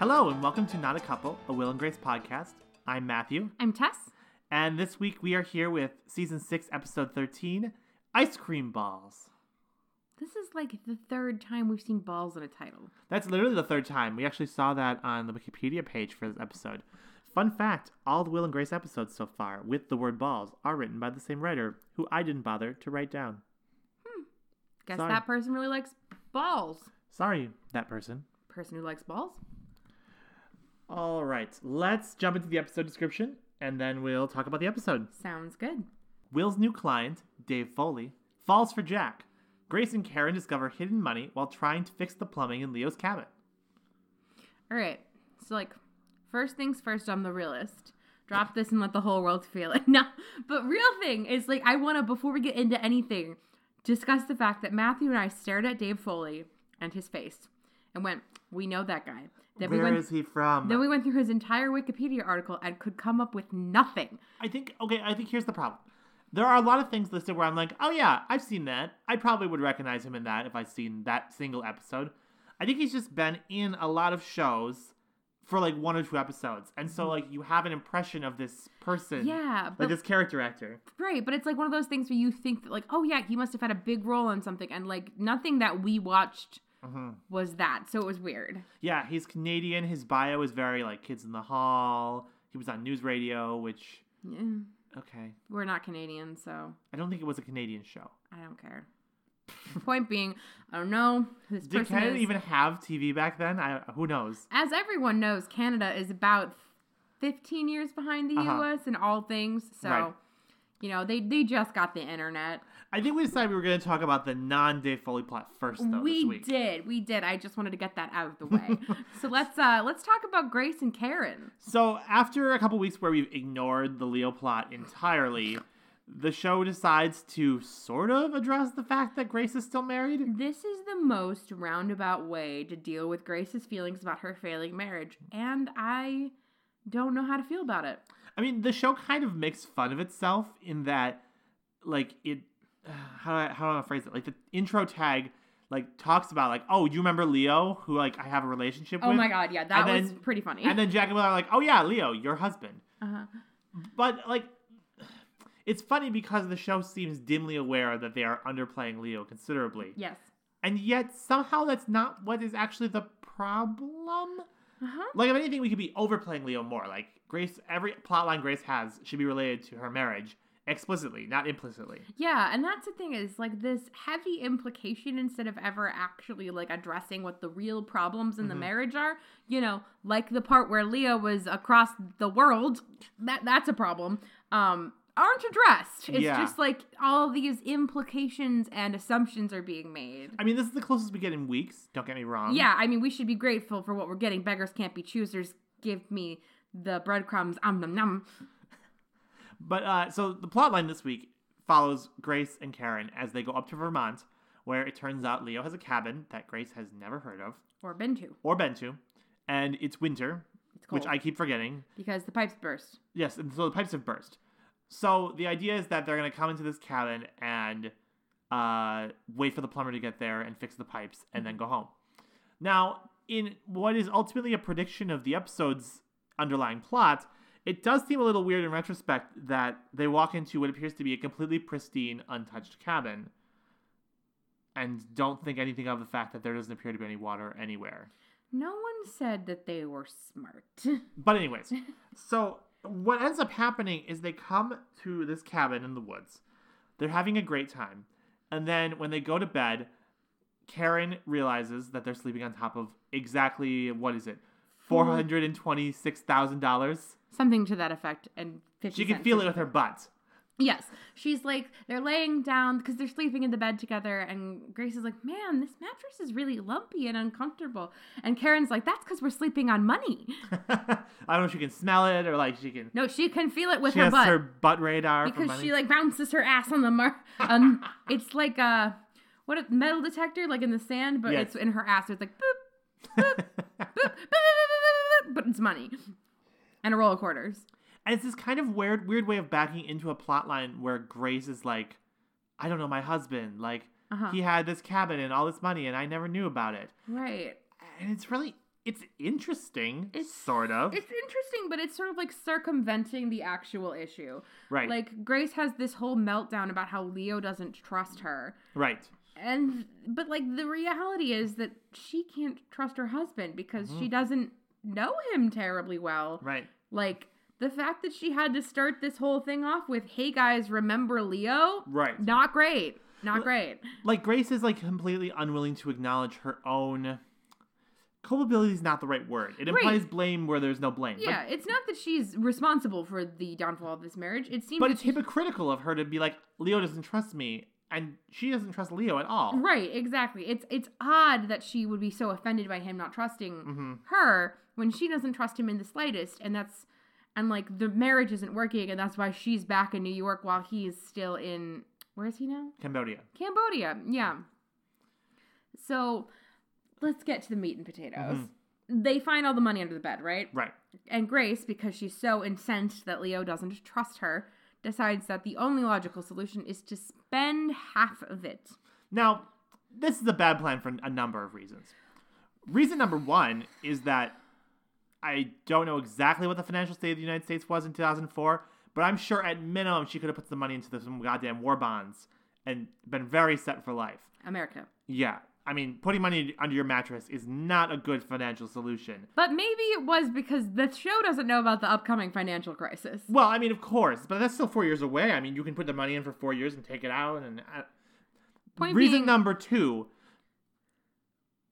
Hello, and welcome to Not a Couple, a Will and Grace podcast. I'm Matthew, I'm Tess. and this week we are here with season 6, episode 13 Ice Cream Balls. This is like the third time we've seen balls in a title. That's literally the third time. We actually saw that on the Wikipedia page for this episode. Fun fact all the Will and Grace episodes so far with the word balls are written by the same writer, who I didn't bother to write down. Hmm. Guess Sorry. that person really likes balls. Sorry, that person. Person who likes balls? All right, let's jump into the episode description and then we'll talk about the episode. Sounds good. Will's new client, Dave Foley, falls for Jack. Grace and Karen discover hidden money while trying to fix the plumbing in Leo's cabin. All right. So, like, first things first, I'm the realist. Drop this and let the whole world feel it. No, but real thing is, like, I want to, before we get into anything, discuss the fact that Matthew and I stared at Dave Foley and his face and went, We know that guy. Then Where we is went. he from? Then we went through his entire Wikipedia article and could come up with nothing. I think okay, I think here's the problem. There are a lot of things listed where I'm like, oh yeah, I've seen that. I probably would recognize him in that if I'd seen that single episode. I think he's just been in a lot of shows for like one or two episodes. And so mm. like you have an impression of this person. Yeah, Like this character actor. Right, but it's like one of those things where you think that, like, oh yeah, he must have had a big role in something, and like nothing that we watched hmm was that, so it was weird. Yeah, he's Canadian. His bio is very like Kids in the Hall. He was on news radio, which Yeah, okay. we're not Canadian, so I don't think it was a Canadian show. I don't care. Point being, I don't know. This Did person Canada is, even have TV back then? I, who knows? as everyone knows, Canada is about fifteen years behind the Uh-huh. U.S. in all things. So, Right. you know, they they just got the internet. I think we decided we were going to talk about the non-Dave Foley plot first, though. we this week. did, we did. I just wanted to get that out of the way. so let's uh let's talk about Grace and Karen. So after a couple weeks where we've ignored the Leo plot entirely, the show decides to sort of address the fact that Grace is still married. This is the most roundabout way to deal with Grace's feelings about her failing marriage, and I don't know how to feel about it. I mean, the show kind of makes fun of itself in that, like, it. How do I, how do I phrase it? Like the intro tag, like talks about like, oh, do you remember Leo, who like I have a relationship Oh with? Oh my god, yeah, that And was then- pretty funny. And then Jack and Will are like, oh yeah, Leo, your husband. uh-huh. But like, it's funny because the show seems dimly aware that they are underplaying Leo considerably. Yes. And yet somehow that's not what is actually the problem. Uh-huh. Like if anything, we could be overplaying Leo more. Like Grace, every plotline Grace has should be related to her marriage explicitly, not implicitly. Yeah, and that's the thing is like this heavy implication instead of ever actually like addressing what the real problems in the Mhm. marriage are. You know, like the part where Leo was across the world, that that's a problem. Um aren't addressed. It's Yeah. just like all of these implications and assumptions are being made. I mean, this is the closest we get in weeks. Don't get me wrong. Yeah, I mean, we should be grateful for what we're getting. Beggars can't be choosers. Give me the breadcrumbs. Um, num, num. But uh, so the plotline this week follows Grace and Karen as they go up to Vermont, where it turns out Leo has a cabin that Grace has never heard of Or been to. or been to, and it's winter, It's cold. which I keep forgetting. because the pipes burst. Yes, and so the pipes have burst. So the idea is that they're going to come into this cabin and uh, wait for the plumber to get there and fix the pipes and then go home. Now, in what is ultimately a prediction of the episode's underlying plot, it does seem a little weird in retrospect that they walk into what appears to be a completely pristine, untouched cabin and don't think anything of the fact that there doesn't appear to be any water anywhere. No one said that they were smart. but, anyways, so what ends up happening is they come to this cabin in the woods. They're having a great time. And then when they go to bed, Karen realizes that they're sleeping on top of exactly what is it? $426,000? Something to that effect. And 50 She can feel it with her butt. Yes. She's like, they're laying down because they're sleeping in the bed together. And Grace is like, man, this mattress is really lumpy and uncomfortable. And Karen's like, that's because we're sleeping on money. I don't know if she can smell it or like she can. No, she can feel it with she her has butt. her butt radar for because she like bounces her ass on the mar. Um, it's like a what a metal detector, like in the sand, but Yes. it's in her ass. So it's like boop, boop, boop, boop, boop, boop, boop, boop, but it's money and a roll of quarters. And it's this kind of weird, weird way of backing into a plot line where Grace is like, I don't know, my husband, like, Uh-huh. he had this cabin and all this money and I never knew about it. Right. And it's really it's interesting, It's- sort of. It's interesting, but it's sort of like circumventing the actual issue. right. Like Grace has this whole meltdown about how Leo doesn't trust her. right. And but like the reality is that she can't trust her husband because she doesn't know him terribly well. Right. Like the fact that she had to start this whole thing off with, "Hey guys, remember Leo?" Right. Not great. Not Well- great. Like Grace is like completely unwilling to acknowledge her own culpability is not the right word. It Right. implies blame where there's no blame. But- Yeah, it's not that she's responsible for the downfall of this marriage. It seems But, it's she- hypocritical of her to be like, Leo doesn't trust me, and she doesn't trust Leo at all. Right, exactly. It's it's odd that she would be so offended by him not trusting hmm her when she doesn't trust him in the slightest, and that's and like the marriage isn't working, and that's why she's back in New York while he's still in where is he now? Cambodia. Cambodia. Yeah. So let's get to the meat and potatoes. They find all the money under the bed, right? Right. And Grace, because she's so incensed that Leo doesn't trust her, decides that the only logical solution is to spend half of it. Now, this is a bad plan for a number of reasons. Reason number one is that I don't know exactly what the financial state of the United States was in 2004, but I'm sure at minimum she could have put some money into some goddamn war bonds and been very set for life. America. Yeah. I mean, putting money under your mattress is not a good financial solution. But maybe it was because the show doesn't know about the upcoming financial crisis. Well, I mean, of course, but that's still four years away. I mean, you can put the money in for four years and take it out. And uh, Point reason being- number two.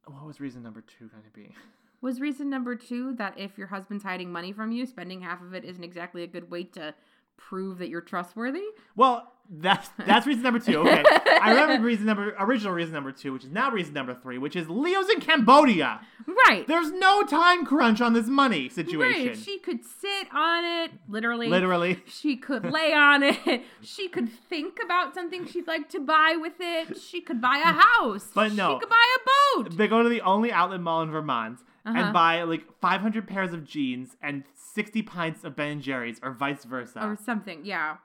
What was reason number two going to be? Was reason number two that if your husband's hiding money from you, spending half of it isn't exactly a good way to prove that you're trustworthy? Well, that's that's reason number two. Okay, I remember reason number original reason number two, which is now reason number three, which is Leo's in Cambodia. Right. There's no time crunch on this money situation. Right. She could sit on it, literally. Literally. She could lay on it. She could think about something she'd like to buy with it. She could buy a mm. house. But no. She could buy a boat. They go to the only outlet mall in Vermont Uh-huh. and buy like 500 pairs of jeans and 60 pints of Ben and Jerry's, or vice versa. Or something. Yeah.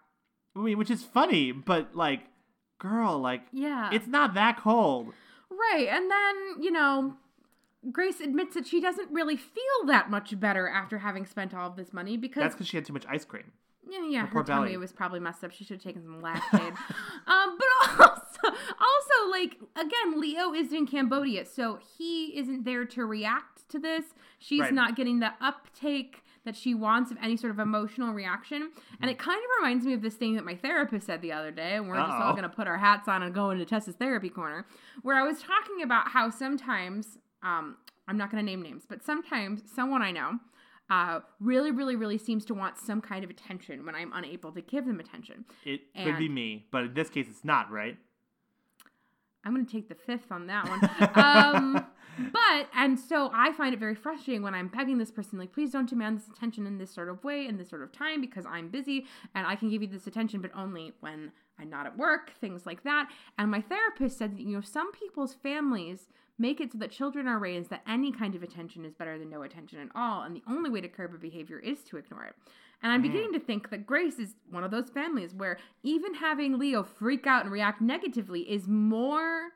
I mean, which is funny, but like, girl, like, Yeah. it's not that cold. Right. And then, you know, Grace admits that she doesn't really feel that much better after having spent all of this money because That's because she had too much ice cream. Yeah, yeah, Her her, tummy belly. was probably messed up. She should have taken some Lactaid. um, but also, also, like again, Leo is in Cambodia, so he isn't there to react to this. She's Right. not getting the uptake that she wants of any sort of emotional reaction. And it kind of reminds me of this thing that my therapist said the other day, and we're just all going to put our hats on and go into Tess's therapy corner, where I was talking about how sometimes, um, I'm not going to name names, but sometimes someone I know uh, really, really, really seems to want some kind of attention when I'm unable to give them attention. It could be me, but in this case, it's not, right? I'm going to take the fifth on that one. um, but, and so I find it very frustrating when I'm begging this person, like, please don't demand this attention in this sort of way, in this sort of time, because I'm busy and I can give you this attention, but only when I'm not at work, things like that. And my therapist said that, you know, some people's families make it so that children are raised that any kind of attention is better than no attention at all. And the only way to curb a behavior is to ignore it. And I'm mm-hmm. beginning to think that Grace is one of those families where even having Leo freak out and react negatively is more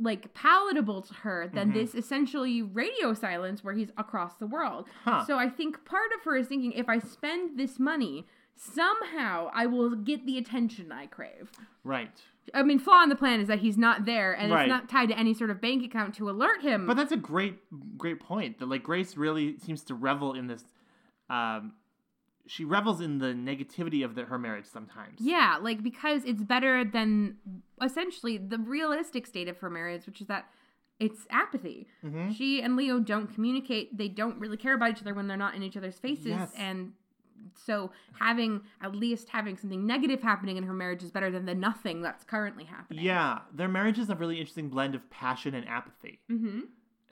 like palatable to her than Mhm. this essentially radio silence where he's across the world. Huh. So I think part of her is thinking if I spend this money, somehow I will get the attention I crave. right. I mean, flaw in the plan is that he's not there and Right. it's not tied to any sort of bank account to alert him. But that's a great, great point. That like Grace really seems to revel in this. Um, she revels in the negativity of the, her marriage sometimes. Yeah, like because it's better than essentially the realistic state of her marriage, which is that it's apathy. hmm She and Leo don't communicate. They don't really care about each other when they're not in each other's faces. Yes. And so having at least having something negative happening in her marriage is better than the nothing that's currently happening. Yeah, their marriage is a really interesting blend of passion and apathy. Mm-hmm.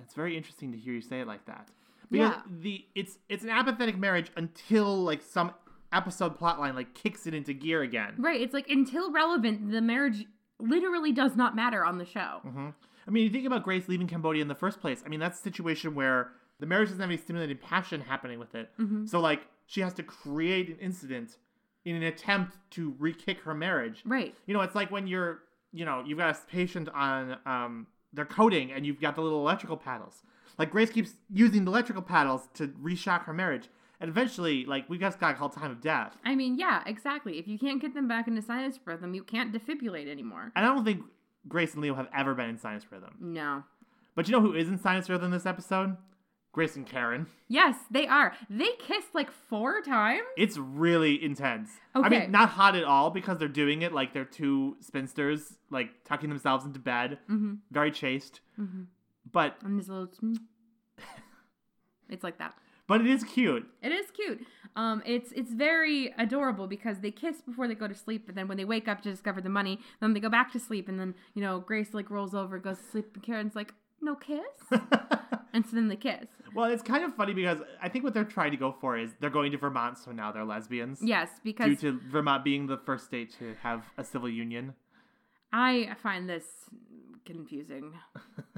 It's very interesting to hear you say it like that. Because Yeah. the it's it's an apathetic marriage until like some episode plotline like kicks it into gear again. Right. It's like until relevant, the marriage literally does not matter on the show. Mm-hmm. I mean, you think about Grace leaving Cambodia in the first place. I mean, that's a situation where the marriage doesn't have any stimulating passion happening with it. Mm-hmm. So, like, she has to create an incident in an attempt to re-kick her marriage. Right. You know, it's like when you're, you know, you've got a patient on um, their coding and you've got the little electrical paddles. Like Grace keeps using the electrical paddles to reshock her marriage, and eventually, like we just got called time of death. I mean, yeah, exactly. If you can't get them back into sinus rhythm, you can't defibrillate anymore. And I don't think Grace and Leo have ever been in sinus rhythm. No. But you know who is in sinus rhythm this episode? Grace and Karen. Yes, they are. They kissed like four times. It's really intense. Okay. I mean, not hot at all because they're doing it like they're two spinsters, like tucking themselves into bed, Mm-hmm. very chaste. Mm-hmm. But And this little. it's like that. but it is cute. It is cute. Um, it's it's very adorable because they kiss before they go to sleep, but then when they wake up to discover the money, then they go back to sleep, and then you know Grace like rolls over, goes to sleep, and Karen's like, "No kiss," and so then they kiss. well, it's kind of funny because I think what they're trying to go for is they're going to Vermont, so now they're lesbians. Yes, because Due to Vermont being the first state to have a civil union. I find this confusing.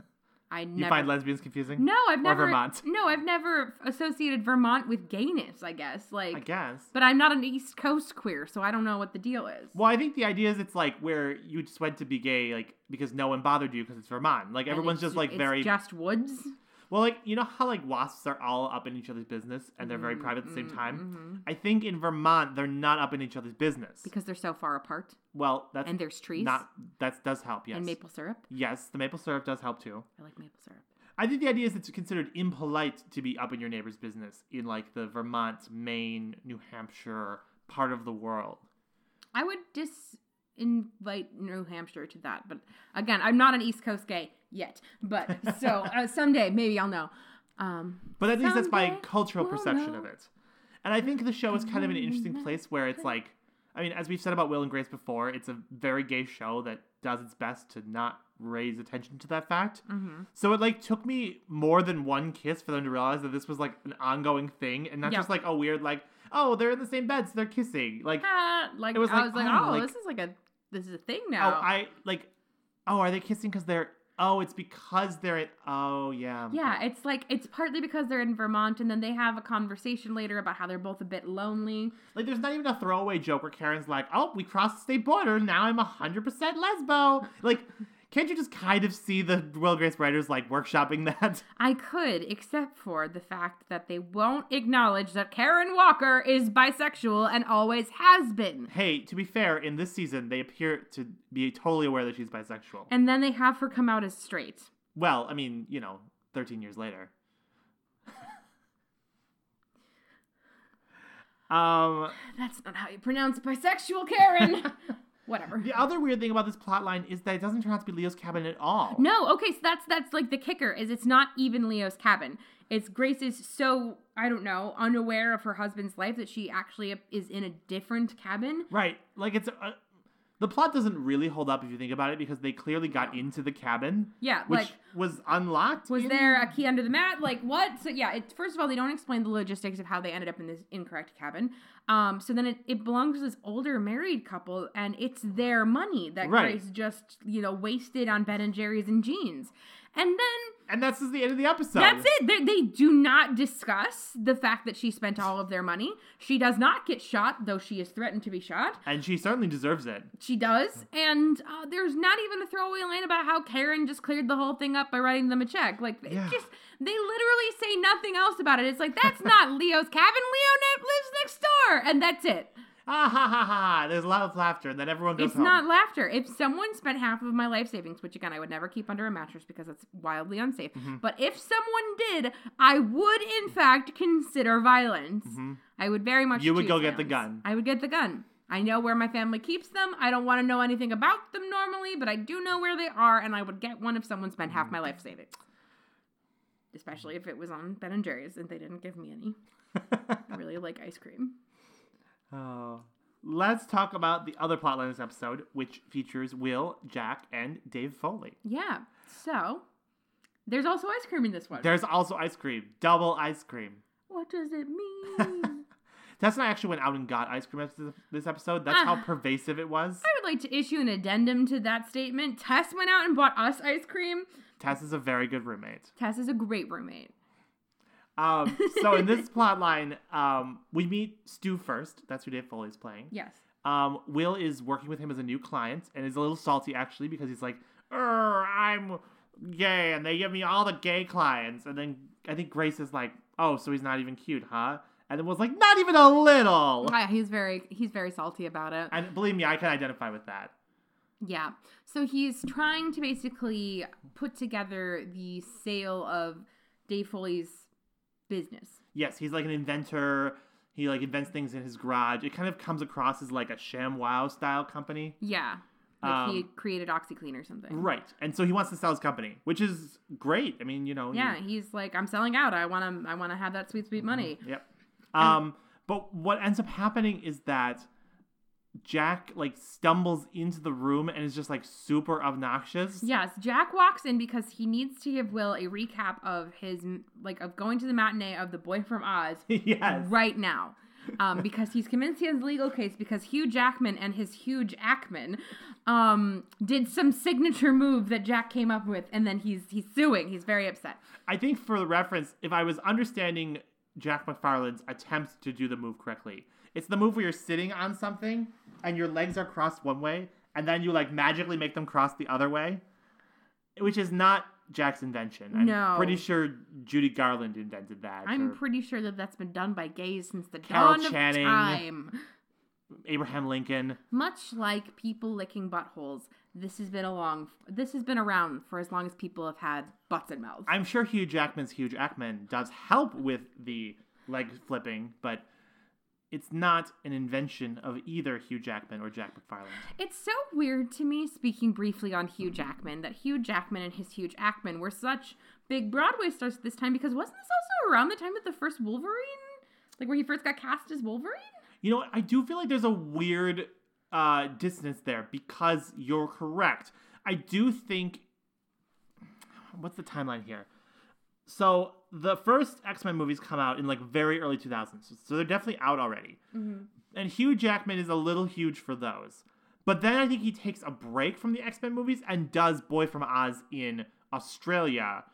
I never, You find lesbians confusing? no, I've never. Or Vermont. No, I've never associated Vermont with gayness. I guess like, I guess. but I'm not an East Coast queer, so I don't know what the deal is. Well, I think the idea is it's like where you just went to be gay, like because no one bothered you because it's Vermont. Like And everyone's just like it's very just woods. Well, like you know how like wasps are all up in each other's business and they're very private at the same time. Mhm. I think in Vermont they're not up in each other's business. because they're so far apart well, that's and there's trees not that does help. Yes. and maple syrup. Yes, the maple syrup does help too. I like maple syrup. I think the idea is it's considered impolite to be up in your neighbor's business in like the Vermont, Maine, New Hampshire part of the world. I would dis invite New Hampshire to that, but again, I'm not an East Coast gay yet. But so uh, someday maybe I'll know. Um, But at least that's my cultural we'll perception know. of it. And I think the show is kind of an interesting place where it's like, I mean, as we've said about Will and Grace before, it's a very gay show that does its best to not raise attention to that fact. mhm. So it like took me more than one kiss for them to realize that this was like an ongoing thing and not Yeah. just like a weird like, oh, they're in the same bed, so they're kissing. Like, Ah, like It was I like, was like, oh, oh, like- this is like a this is a thing oh, now. oh. I like, oh, are they kissing because they're? Oh, it's because they're in. Oh, yeah. yeah, it's like it's partly because they're in Vermont, and then they have a conversation later about how they're both a bit lonely. Like, there's not even a throwaway joke where Karen's like, "Oh, we crossed the state border. Now I'm hundred percent lesbo." Like, can't you just kind of see the Will Grace writers like workshopping that? I could, except for the fact that they won't acknowledge that Karen Walker is bisexual and always has been. hey, to be fair, in this season they appear to be totally aware that she's bisexual. And then they have her come out as straight. well, I mean, you know, thirteen years later. um, That's not how you pronounce bisexual, Karen. Whatever. the other weird thing about this plot line is that it doesn't turn out to be Leo's cabin at all. No, okay, so that's that's like the kicker is it's not even Leo's cabin. It's Grace is so I don't know unaware of her husband's life that she actually is in a different cabin. Right. Like it's a, the plot doesn't really hold up if you think about it because they clearly got into the cabin, Yeah, which like was unlocked. was in- there a key under the mat? Like what? So yeah, it first of all they don't explain the logistics of how they ended up in this incorrect cabin. Um, so then it, it belongs to this older married couple, and it's their money that Right. Grace just you know wasted on Ben and Jerry's and jeans, and then And that's the end of the episode. That's it. They, they do not discuss the fact that she spent all of their money. She does not get shot, though she is threatened to be shot. And she certainly deserves it. She does. And uh, there's not even a throwaway line about how Karen just cleared the whole thing up by writing them a check. Like, it Yeah. just, they literally say nothing else about it. It's like, that's not Leo's cabin. Leo lives next door. And that's it. Ah ha ha ha! There's a lot of laughter, and then everyone goes It's home. not laughter. If someone spent half of my life savings, which again I would never keep under a mattress because it's wildly unsafe, Mm-hmm. but if someone did, I would in fact consider violence. Mhm. I would very much. You would go get the gun. I would get the gun. I know where my family keeps them. I don't want to know anything about them normally, but I do know where they are, and I would get one if someone spent half my life savings. Especially if it was on Ben and Jerry's and they didn't give me any. I really like ice cream. Oh. Let's talk about the other plotline this episode, which features Will, Jack, and Dave Foley. Yeah. So there's also ice cream in this one. There's also ice cream, double ice cream. What does it mean? Tess and I actually went out and got ice cream this episode. That's how Ah. pervasive it was. I would like to issue an addendum to that statement. Tess went out and bought us ice cream. Tess is a very good roommate. Tess is a great roommate. Um, so in this plot line, um, we meet Stu first. That's who Dave Foley's playing. Yes. Um, Will is working with him as a new client and is a little salty actually because he's like, "Er, I'm gay and they give me all the gay clients. And then I think Grace is like, oh, so he's not even cute, huh? And it was like, not even a little. Yeah, he's very he's very salty about it. And believe me, I can identify with that. Yeah. So he's trying to basically put together the sale of Dave Foley's business. Yes, he's like an inventor. He like invents things in his garage. It kind of comes across as like a ShamWow style company. Yeah. Like he Um, created OxiClean or something. Right. And so he wants to sell his company, which is great. I mean, you know. Yeah, he's like, I'm selling out. I want to. I want to have that sweet, sweet money. Yep. Um, but what ends up happening is that Jack like stumbles into the room and is just like super obnoxious. Yes, Jack walks in because he needs to give Will a recap of his like of going to the matinee of The Boy from Oz yes. right now. Um, because he's convinced he has a legal case because Hugh Jackman and his huge Ackman um, did some signature move that Jack came up with, and then he's he's suing. He's very upset. I think for the reference, if I was understanding Jack McFarland's attempt to do the move correctly, it's the move where you're sitting on something and your legs are crossed one way, and then you like magically make them cross the other way, which is not Jack's invention. I'm No. pretty sure Judy Garland invented that. I'm pretty sure that that's been done by gays since the Carol dawn Channing. of time. Abraham Lincoln. Much like people licking buttholes, this has been along. This has been around for as long as people have had butts and mouths. I'm sure Hugh Jackman's Hugh Jackman does help with the leg flipping, but it's not an invention of either Hugh Jackman or Jack McFarland. It's so weird to me, speaking briefly on Hugh Jackman, that Hugh Jackman and his Hugh Jackman were such big Broadway stars at this time because wasn't this also around the time of the first Wolverine? Like where he first got cast as Wolverine? You know, what? I do feel like there's a weird uh, dissonance there because you're correct. I do think. What's the timeline here? So the first X Men movies come out in like very early 2000s, so they're definitely out already. Mm-hmm. And Hugh Jackman is a little huge for those. But then I think he takes a break from the X Men movies and does Boy from Oz in Australia.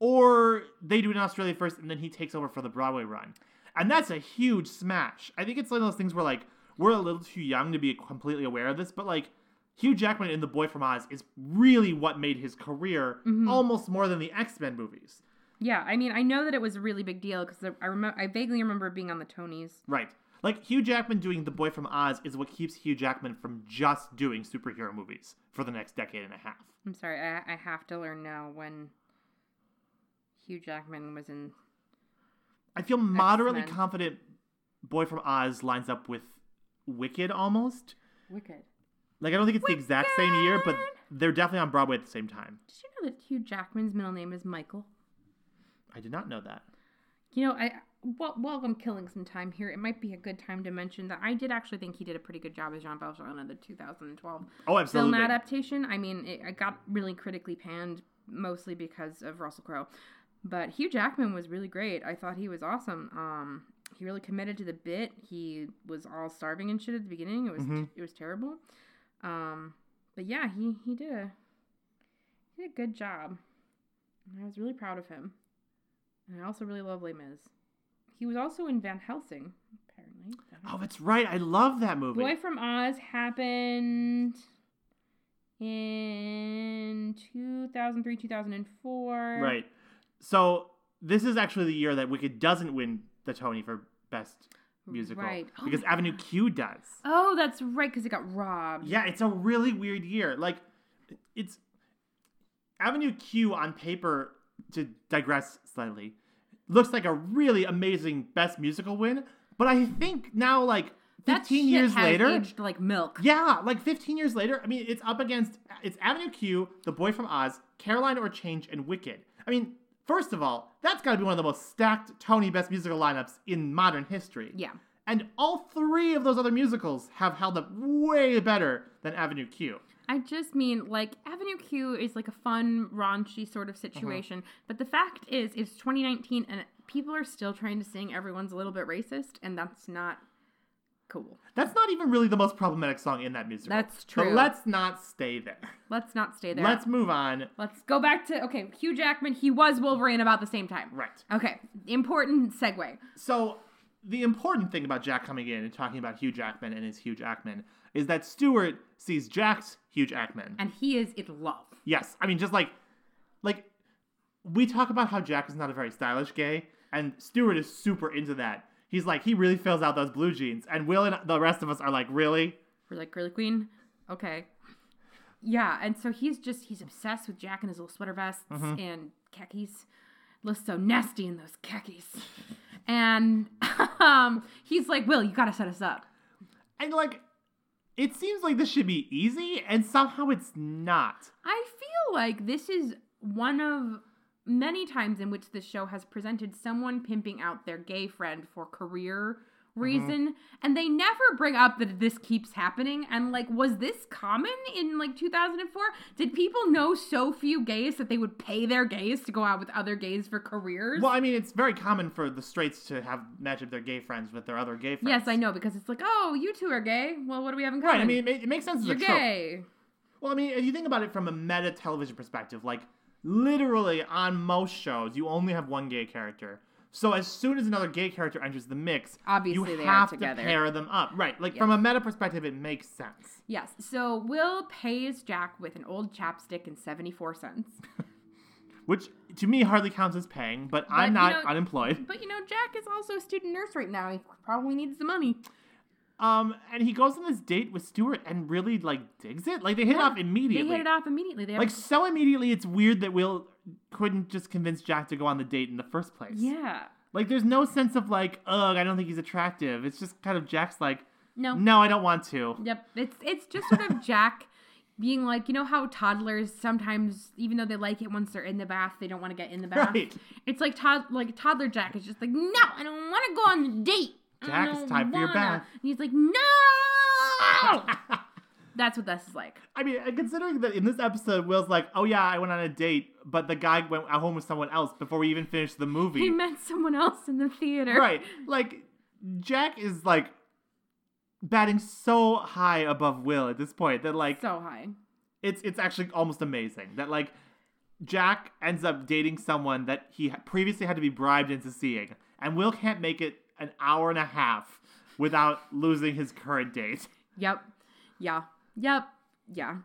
Or they do it in Australia first and then he takes over for the Broadway run. And that's a huge smash. I think it's one of those things where, like, we're a little too young to be completely aware of this, but, like, Hugh Jackman in The Boy from Oz is really what made his career mm-hmm. almost more than the X Men movies. Yeah, I mean, I know that it was a really big deal because I remember, I vaguely remember being on the Tonys. Right. Like Hugh Jackman doing The Boy from Oz is what keeps Hugh Jackman from just doing superhero movies for the next decade and a half. I'm sorry, I, I have to learn now when Hugh Jackman was in. I feel moderately X-Men. confident Boy from Oz lines up with Wicked almost. Wicked. Like I don't think it's the exact same year, but they're definitely on Broadway at the same time. Did you know that Hugh Jackman's middle name is Michael? I did not know that. You know, I while, while I'm killing some time here, it might be a good time to mention that I did actually think he did a pretty good job as Jean Valjean in the 2012 Oh, absolutely. film adaptation. I mean, it, it got really critically panned, mostly because of Russell Crowe. But Hugh Jackman was really great. I thought he was awesome. Um, he really committed to the bit. He was all starving and shit at the beginning. It was Mhm. it was terrible. Um, but yeah, he he did a he did a good job. I was really proud of him. And I also really love Les Mis. He was also in Van Helsing, apparently. Oh, that's right. I love that movie. Boy from Oz happened in 2003, 2004. Right. So this is actually the year that Wicked doesn't win the Tony for Best Musical Right. Oh because Avenue God. Q does. Oh, that's right, because it got robbed. Yeah, it's a really weird year. Like, it's Avenue Q on paper. To digress slightly, looks like a really amazing Best Musical win. But I think now, like That 15 shit years later, aged like milk. yeah, like 15 years later, I mean, it's up against it's Avenue Q, The Boy from Oz, Caroline or Change, and Wicked. I mean, first of all, that's got to be one of the most stacked Tony Best Musical lineups in modern history. Yeah. And all three of those other musicals have held up way better than Avenue Q. I just mean like Avenue Q is like a fun, raunchy sort of uh-huh. situation. But the fact is, it's 2019 and people are still trying to sing everyone's a little bit racist, and that's not cool. That's not even really the most problematic song in that musical. That's But true. let's not stay there. Let's not stay there. Let's move on. Let's go back to okay. Hugh Jackman, he was Wolverine about the same time. Right. Okay, important segue. So the important thing about Jack coming in and talking about Hugh Jackman and his Hugh Jackman is that Stuart sees Jack's Hugh Jackman. And he is in love. Yes, I mean just like like we talk about how Jack is not a very stylish gay, and Stuart is super into that. He's like he really fills out those blue jeans, and Will and the rest of us are like, really? We're like, girly queen? Okay. Yeah, and so he's just he's obsessed with Jack and his little sweater vests and khakis. Looks so nasty in those khakis. And um, he's like, Will, you gotta set us up. And like, it seems like this should be easy, and somehow it's not. I feel like this is one of many times in which the show has presented someone pimping out their gay friend for career Mm-hmm. reason and they never bring up that this keeps happening and like was this common in like 2004 did people know so few gays that they would pay their gays to go out with other gays for careers Well, I mean, it's very common for the straights to have match up their gay friends with their other gay friends. yes i know because it's like oh you two are gay well what do we have in common Right. I mean, it, it makes sense as you're gay Well, I mean, if you think about it from a meta television perspective, like literally on most shows, you only have one gay character. So as soon as another gay character enters the mix, Obviously you they are have to pair them up. Right. Like from a meta perspective, it makes sense. yes so will pays jack with an old chapstick and 74 cents Which to me hardly counts as paying, but, I'm you not know- unemployed. But you know, Jack is also a student nurse right now. He probably needs the money. Um, and he goes on this date with Stuart and really like digs it. Like they hit it off immediately. They hit it off immediately. They Like so immediately, it's weird that Will couldn't just convince Jack to go on the date in the first place. yeah. Like there's no sense of like, ugh, I don't think he's attractive. It's just kind of Jack's like, No. no, I don't want to. Yep. It's it's just sort of Jack being like, you know how toddlers sometimes, even though they like it once they're in the bath, they don't want to get in the bath. Right. It's like tod- like toddler Jack is just like, no, I don't want to go on the date. Jack, it's time for your bath. And he's like, no. That's what this is like. I mean, considering that in this episode, Will's like, oh yeah, I went on a date, but the guy went home with someone else before we even finished the movie. He met someone else in the theater. right. Like Jack is like batting so high above Will at this point that like So high. it's it's actually almost amazing that like Jack ends up dating someone that he previously had to be bribed into seeing, and Will can't make it an hour and a half without losing his current date. Yep. Yeah. Yep. Yeah.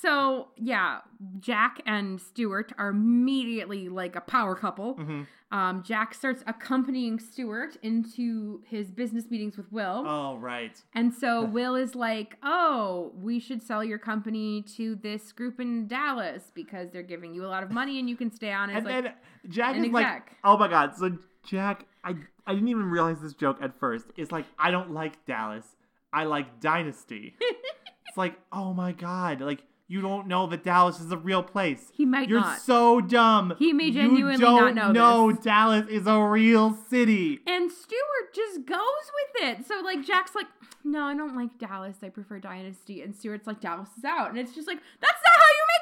So, yeah, Jack and Stuart are immediately like a power couple. Mm-hmm. Um, Jack starts accompanying Stuart into his business meetings with Will. Oh right. And so Will is like, "Oh, we should sell your company to this group in Dallas because they're giving you a lot of money and you can stay on." as And like, then Jack is like, oh my god. So Jack, I I didn't even realize this joke at first. It's like I don't like Dallas. I like Dynasty. it's like oh my god, like. You don't know that Dallas is a real place. He might You're not. so dumb. He may You genuinely not don't know No, Dallas is a real city. And Stuart just goes with it. So like Jack's like, no, I don't like Dallas. I prefer Dynasty. And Stuart's like, Dallas is out. And it's just like, that's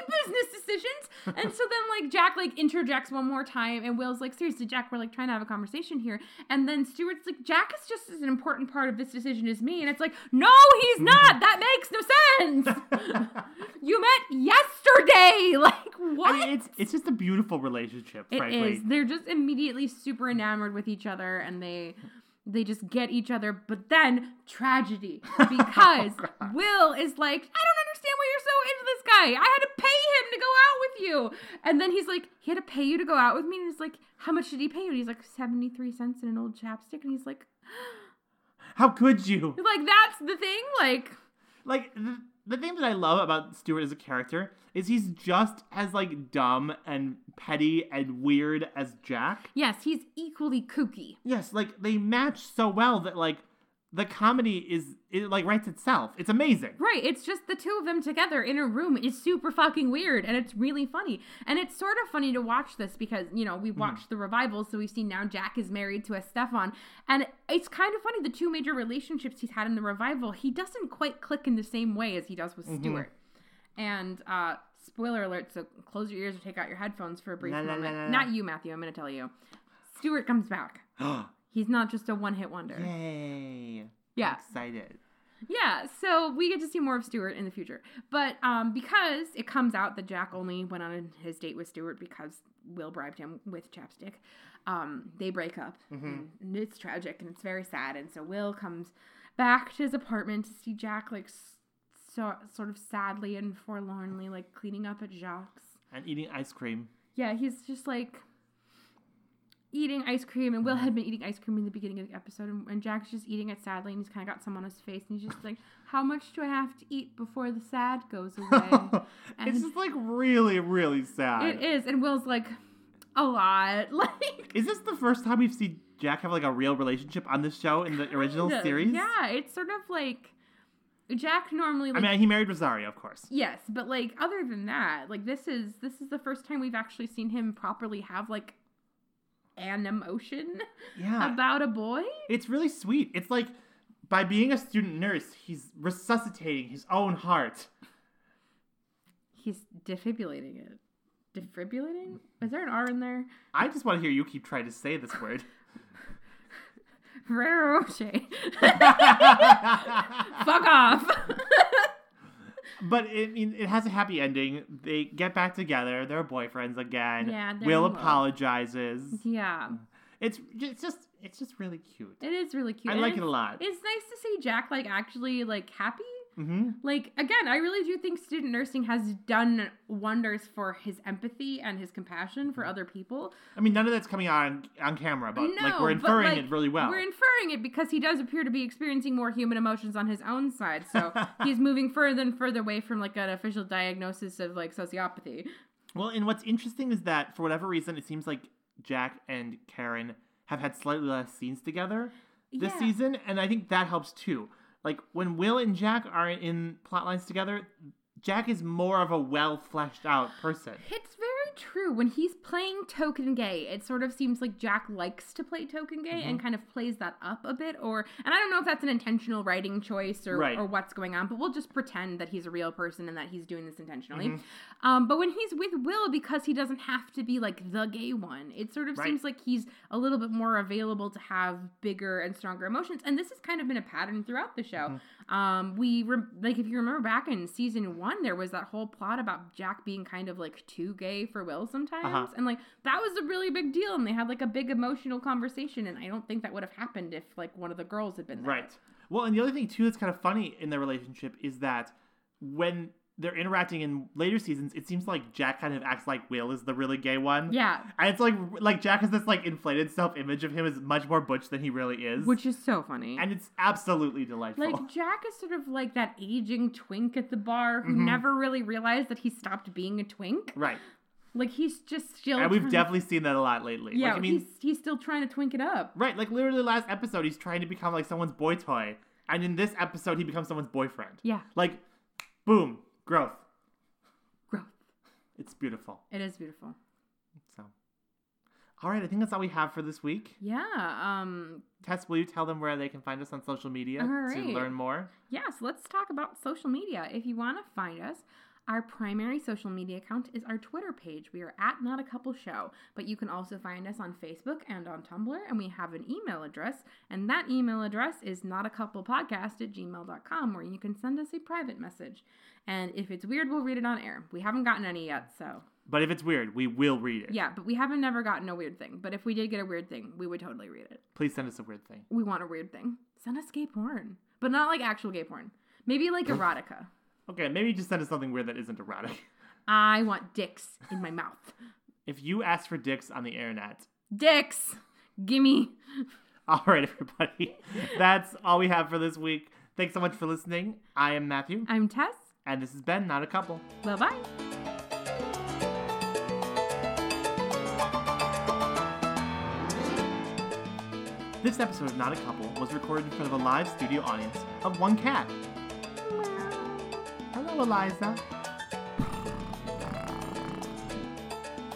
not how you make business decisions. and so then like Jack like interjects one more time and Will's like, seriously, Jack, we're like trying to have a conversation here. And then Stuart's like, Jack is just as an important part of this decision as me. And it's like, no, he's not. That makes no sense. you met yesterday. Like what? I mean, it's it's just a beautiful relationship, It is. frankly. They're just immediately super enamored with each other and they they just get each other, but then tragedy oh, because Will is like, I don't understand why you're so into this guy. I had to pay him to go out with you. And then he's like, he had to pay you to go out with me. And he's like, how much did he pay you? And he's like, 73 cents in an old chapstick. And he's like, How could you? like, that's the thing? Like, Like the, thing that I love about Stuart as a character is he's just as like dumb and petty and weird as Jack. yes, he's equally kooky. Yes, like they match so well that like the comedy is it like writes itself. It's amazing. Right, it's just the two of them together in a room is super fucking weird and it's really funny. And it's sort of funny to watch this because, you know, we watched the revival, so we've seen now Jack is married to a Stefan. And it's kind of funny the two major relationships he's had in the revival, he doesn't quite click in the same way as he does with Stuart. And uh spoiler alert, so close your ears or take out your headphones for a brief moment. Not you, Matthew, I'm gonna tell you. Stuart comes back. He's not just a one-hit wonder. Yay. Yeah. Excited. Yeah, so we get to see more of Stuart in the future. But um, because it comes out that Jack only went on his date with Stuart because Will bribed him with chapstick, um, they break up. And it's tragic and it's very sad. And so Will comes back to his apartment to see Jack, like, so, sort of sadly and forlornly, like, cleaning up at Jacques. And eating ice cream. yeah, he's just like eating ice cream, and Will had been eating ice cream in the beginning of the episode, and, and Jack's just eating it sadly, and he's kind of got some on his face, and he's just like, "How much do I have to eat before the sad goes away?" it's just like really, really sad. it is, and Will's like, "A lot." Like, Is this the first time we've seen Jack have like a real relationship on this show in the original kinda. series? Yeah, it's sort of like Jack normally. Like, I mean, he married Rosario, of course. Yes, but like other than that, like this is this is the first time we've actually seen him properly have like an emotion Yeah. about a boy. It's really sweet. It's like by being a student nurse, he's resuscitating his own heart. He's defibrillating it. Defibrillating? Is there an R in there? I just want to hear you keep trying to say this word. Ferrero Rocher. Fuck off. But it, I mean, it has a happy ending. They get back together. They're boyfriends again. Yeah, Will apologizes. yeah, It's it's just it's just really cute. it is really cute. I And like it a lot. It's nice to see Jack like actually like happy hmm like again i really do think student nursing has done wonders for his empathy and his compassion for other people I mean, none of that's coming on on camera, but like we're inferring like, it really well. we're inferring it because he does appear to be experiencing more human emotions on his own side so he's moving further and further away from like an official diagnosis of like sociopathy Well, and what's interesting is that for whatever reason, it seems like Jack and Karen have had slightly less scenes together this Yeah. season, and I think that helps too. Like when Will and Jack are in plot lines together, Jack is more of a well fleshed out person. It's true. When he's playing token gay, it sort of seems like Jack likes to play token gay Mm-hmm. and kind of plays that up a bit. Or, and I don't know if that's an intentional writing choice or, Right. or what's going on, but we'll just pretend that he's a real person and that he's doing this intentionally. Mm-hmm. Um, but when he's with Will, because he doesn't have to be like the gay one, it sort of Right. seems like he's a little bit more available to have bigger and stronger emotions. And this has kind of been a pattern throughout the show. Mm-hmm. Um, we re- like if you remember back in season one, there was that whole plot about Jack being kind of like too gay for Will sometimes, Uh-huh. and like that was a really big deal, and they had like a big emotional conversation. And I don't think that would have happened if like one of the girls had been there. Right. Well, and the other thing too that's kind of funny in their relationship is that when they're interacting in later seasons, it seems like Jack kind of acts like Will is the really gay one. Yeah, And it's like like Jack has this like inflated self image of him as much more butch than he really is. which is so funny. and it's absolutely delightful. Like Jack is sort of like that aging twink at the bar who Mhm. never really realized that he stopped being a twink. right. Like he's just still. And we've definitely seen that a lot lately. Yeah, like, I mean, he's he's still trying to twink it up. right, like literally last episode he's trying to become like someone's boy toy. And in this episode he becomes someone's boyfriend. Yeah, Like boom, growth. growth. It's beautiful. It is beautiful. So all right, I think that's all we have for this week. Yeah. Um. Tess, will you tell them where they can find us on social media All to learn more? Yes, let's talk about social media. If you want to find us, our primary social media account is our Twitter page. We are at Not a Couple Show, but you can also find us on Facebook and on Tumblr, and we have an email address, and that email address is notacouplepodcast at gmail.com, where you can send us a private message. And if it's weird, we'll read it on air. We haven't gotten any yet, so But if it's weird, we will read it. yeah, but we haven't never gotten a weird thing. But if we did get a weird thing, we would totally read it. Please send us a weird thing. We want a weird thing. Send us gay porn, but not like actual gay porn. Maybe like erotica. Okay, maybe just send us something weird that isn't erotic. I want dicks in my mouth. If you ask for dicks on the internet, Dicks! Gimme. all right, everybody, that's all we have for this week. Thanks so much for listening. I am Matthew, I'm Tess. and this has been Not a Couple. Bye bye. This episode of Not a Couple was recorded in front of a live studio audience of one cat. Eliza.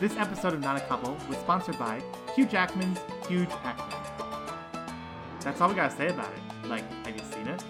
This episode of Not a Couple was sponsored by Hugh Jackman's Huge Pac-Man. That's all we gotta say about it. Like, have you seen it?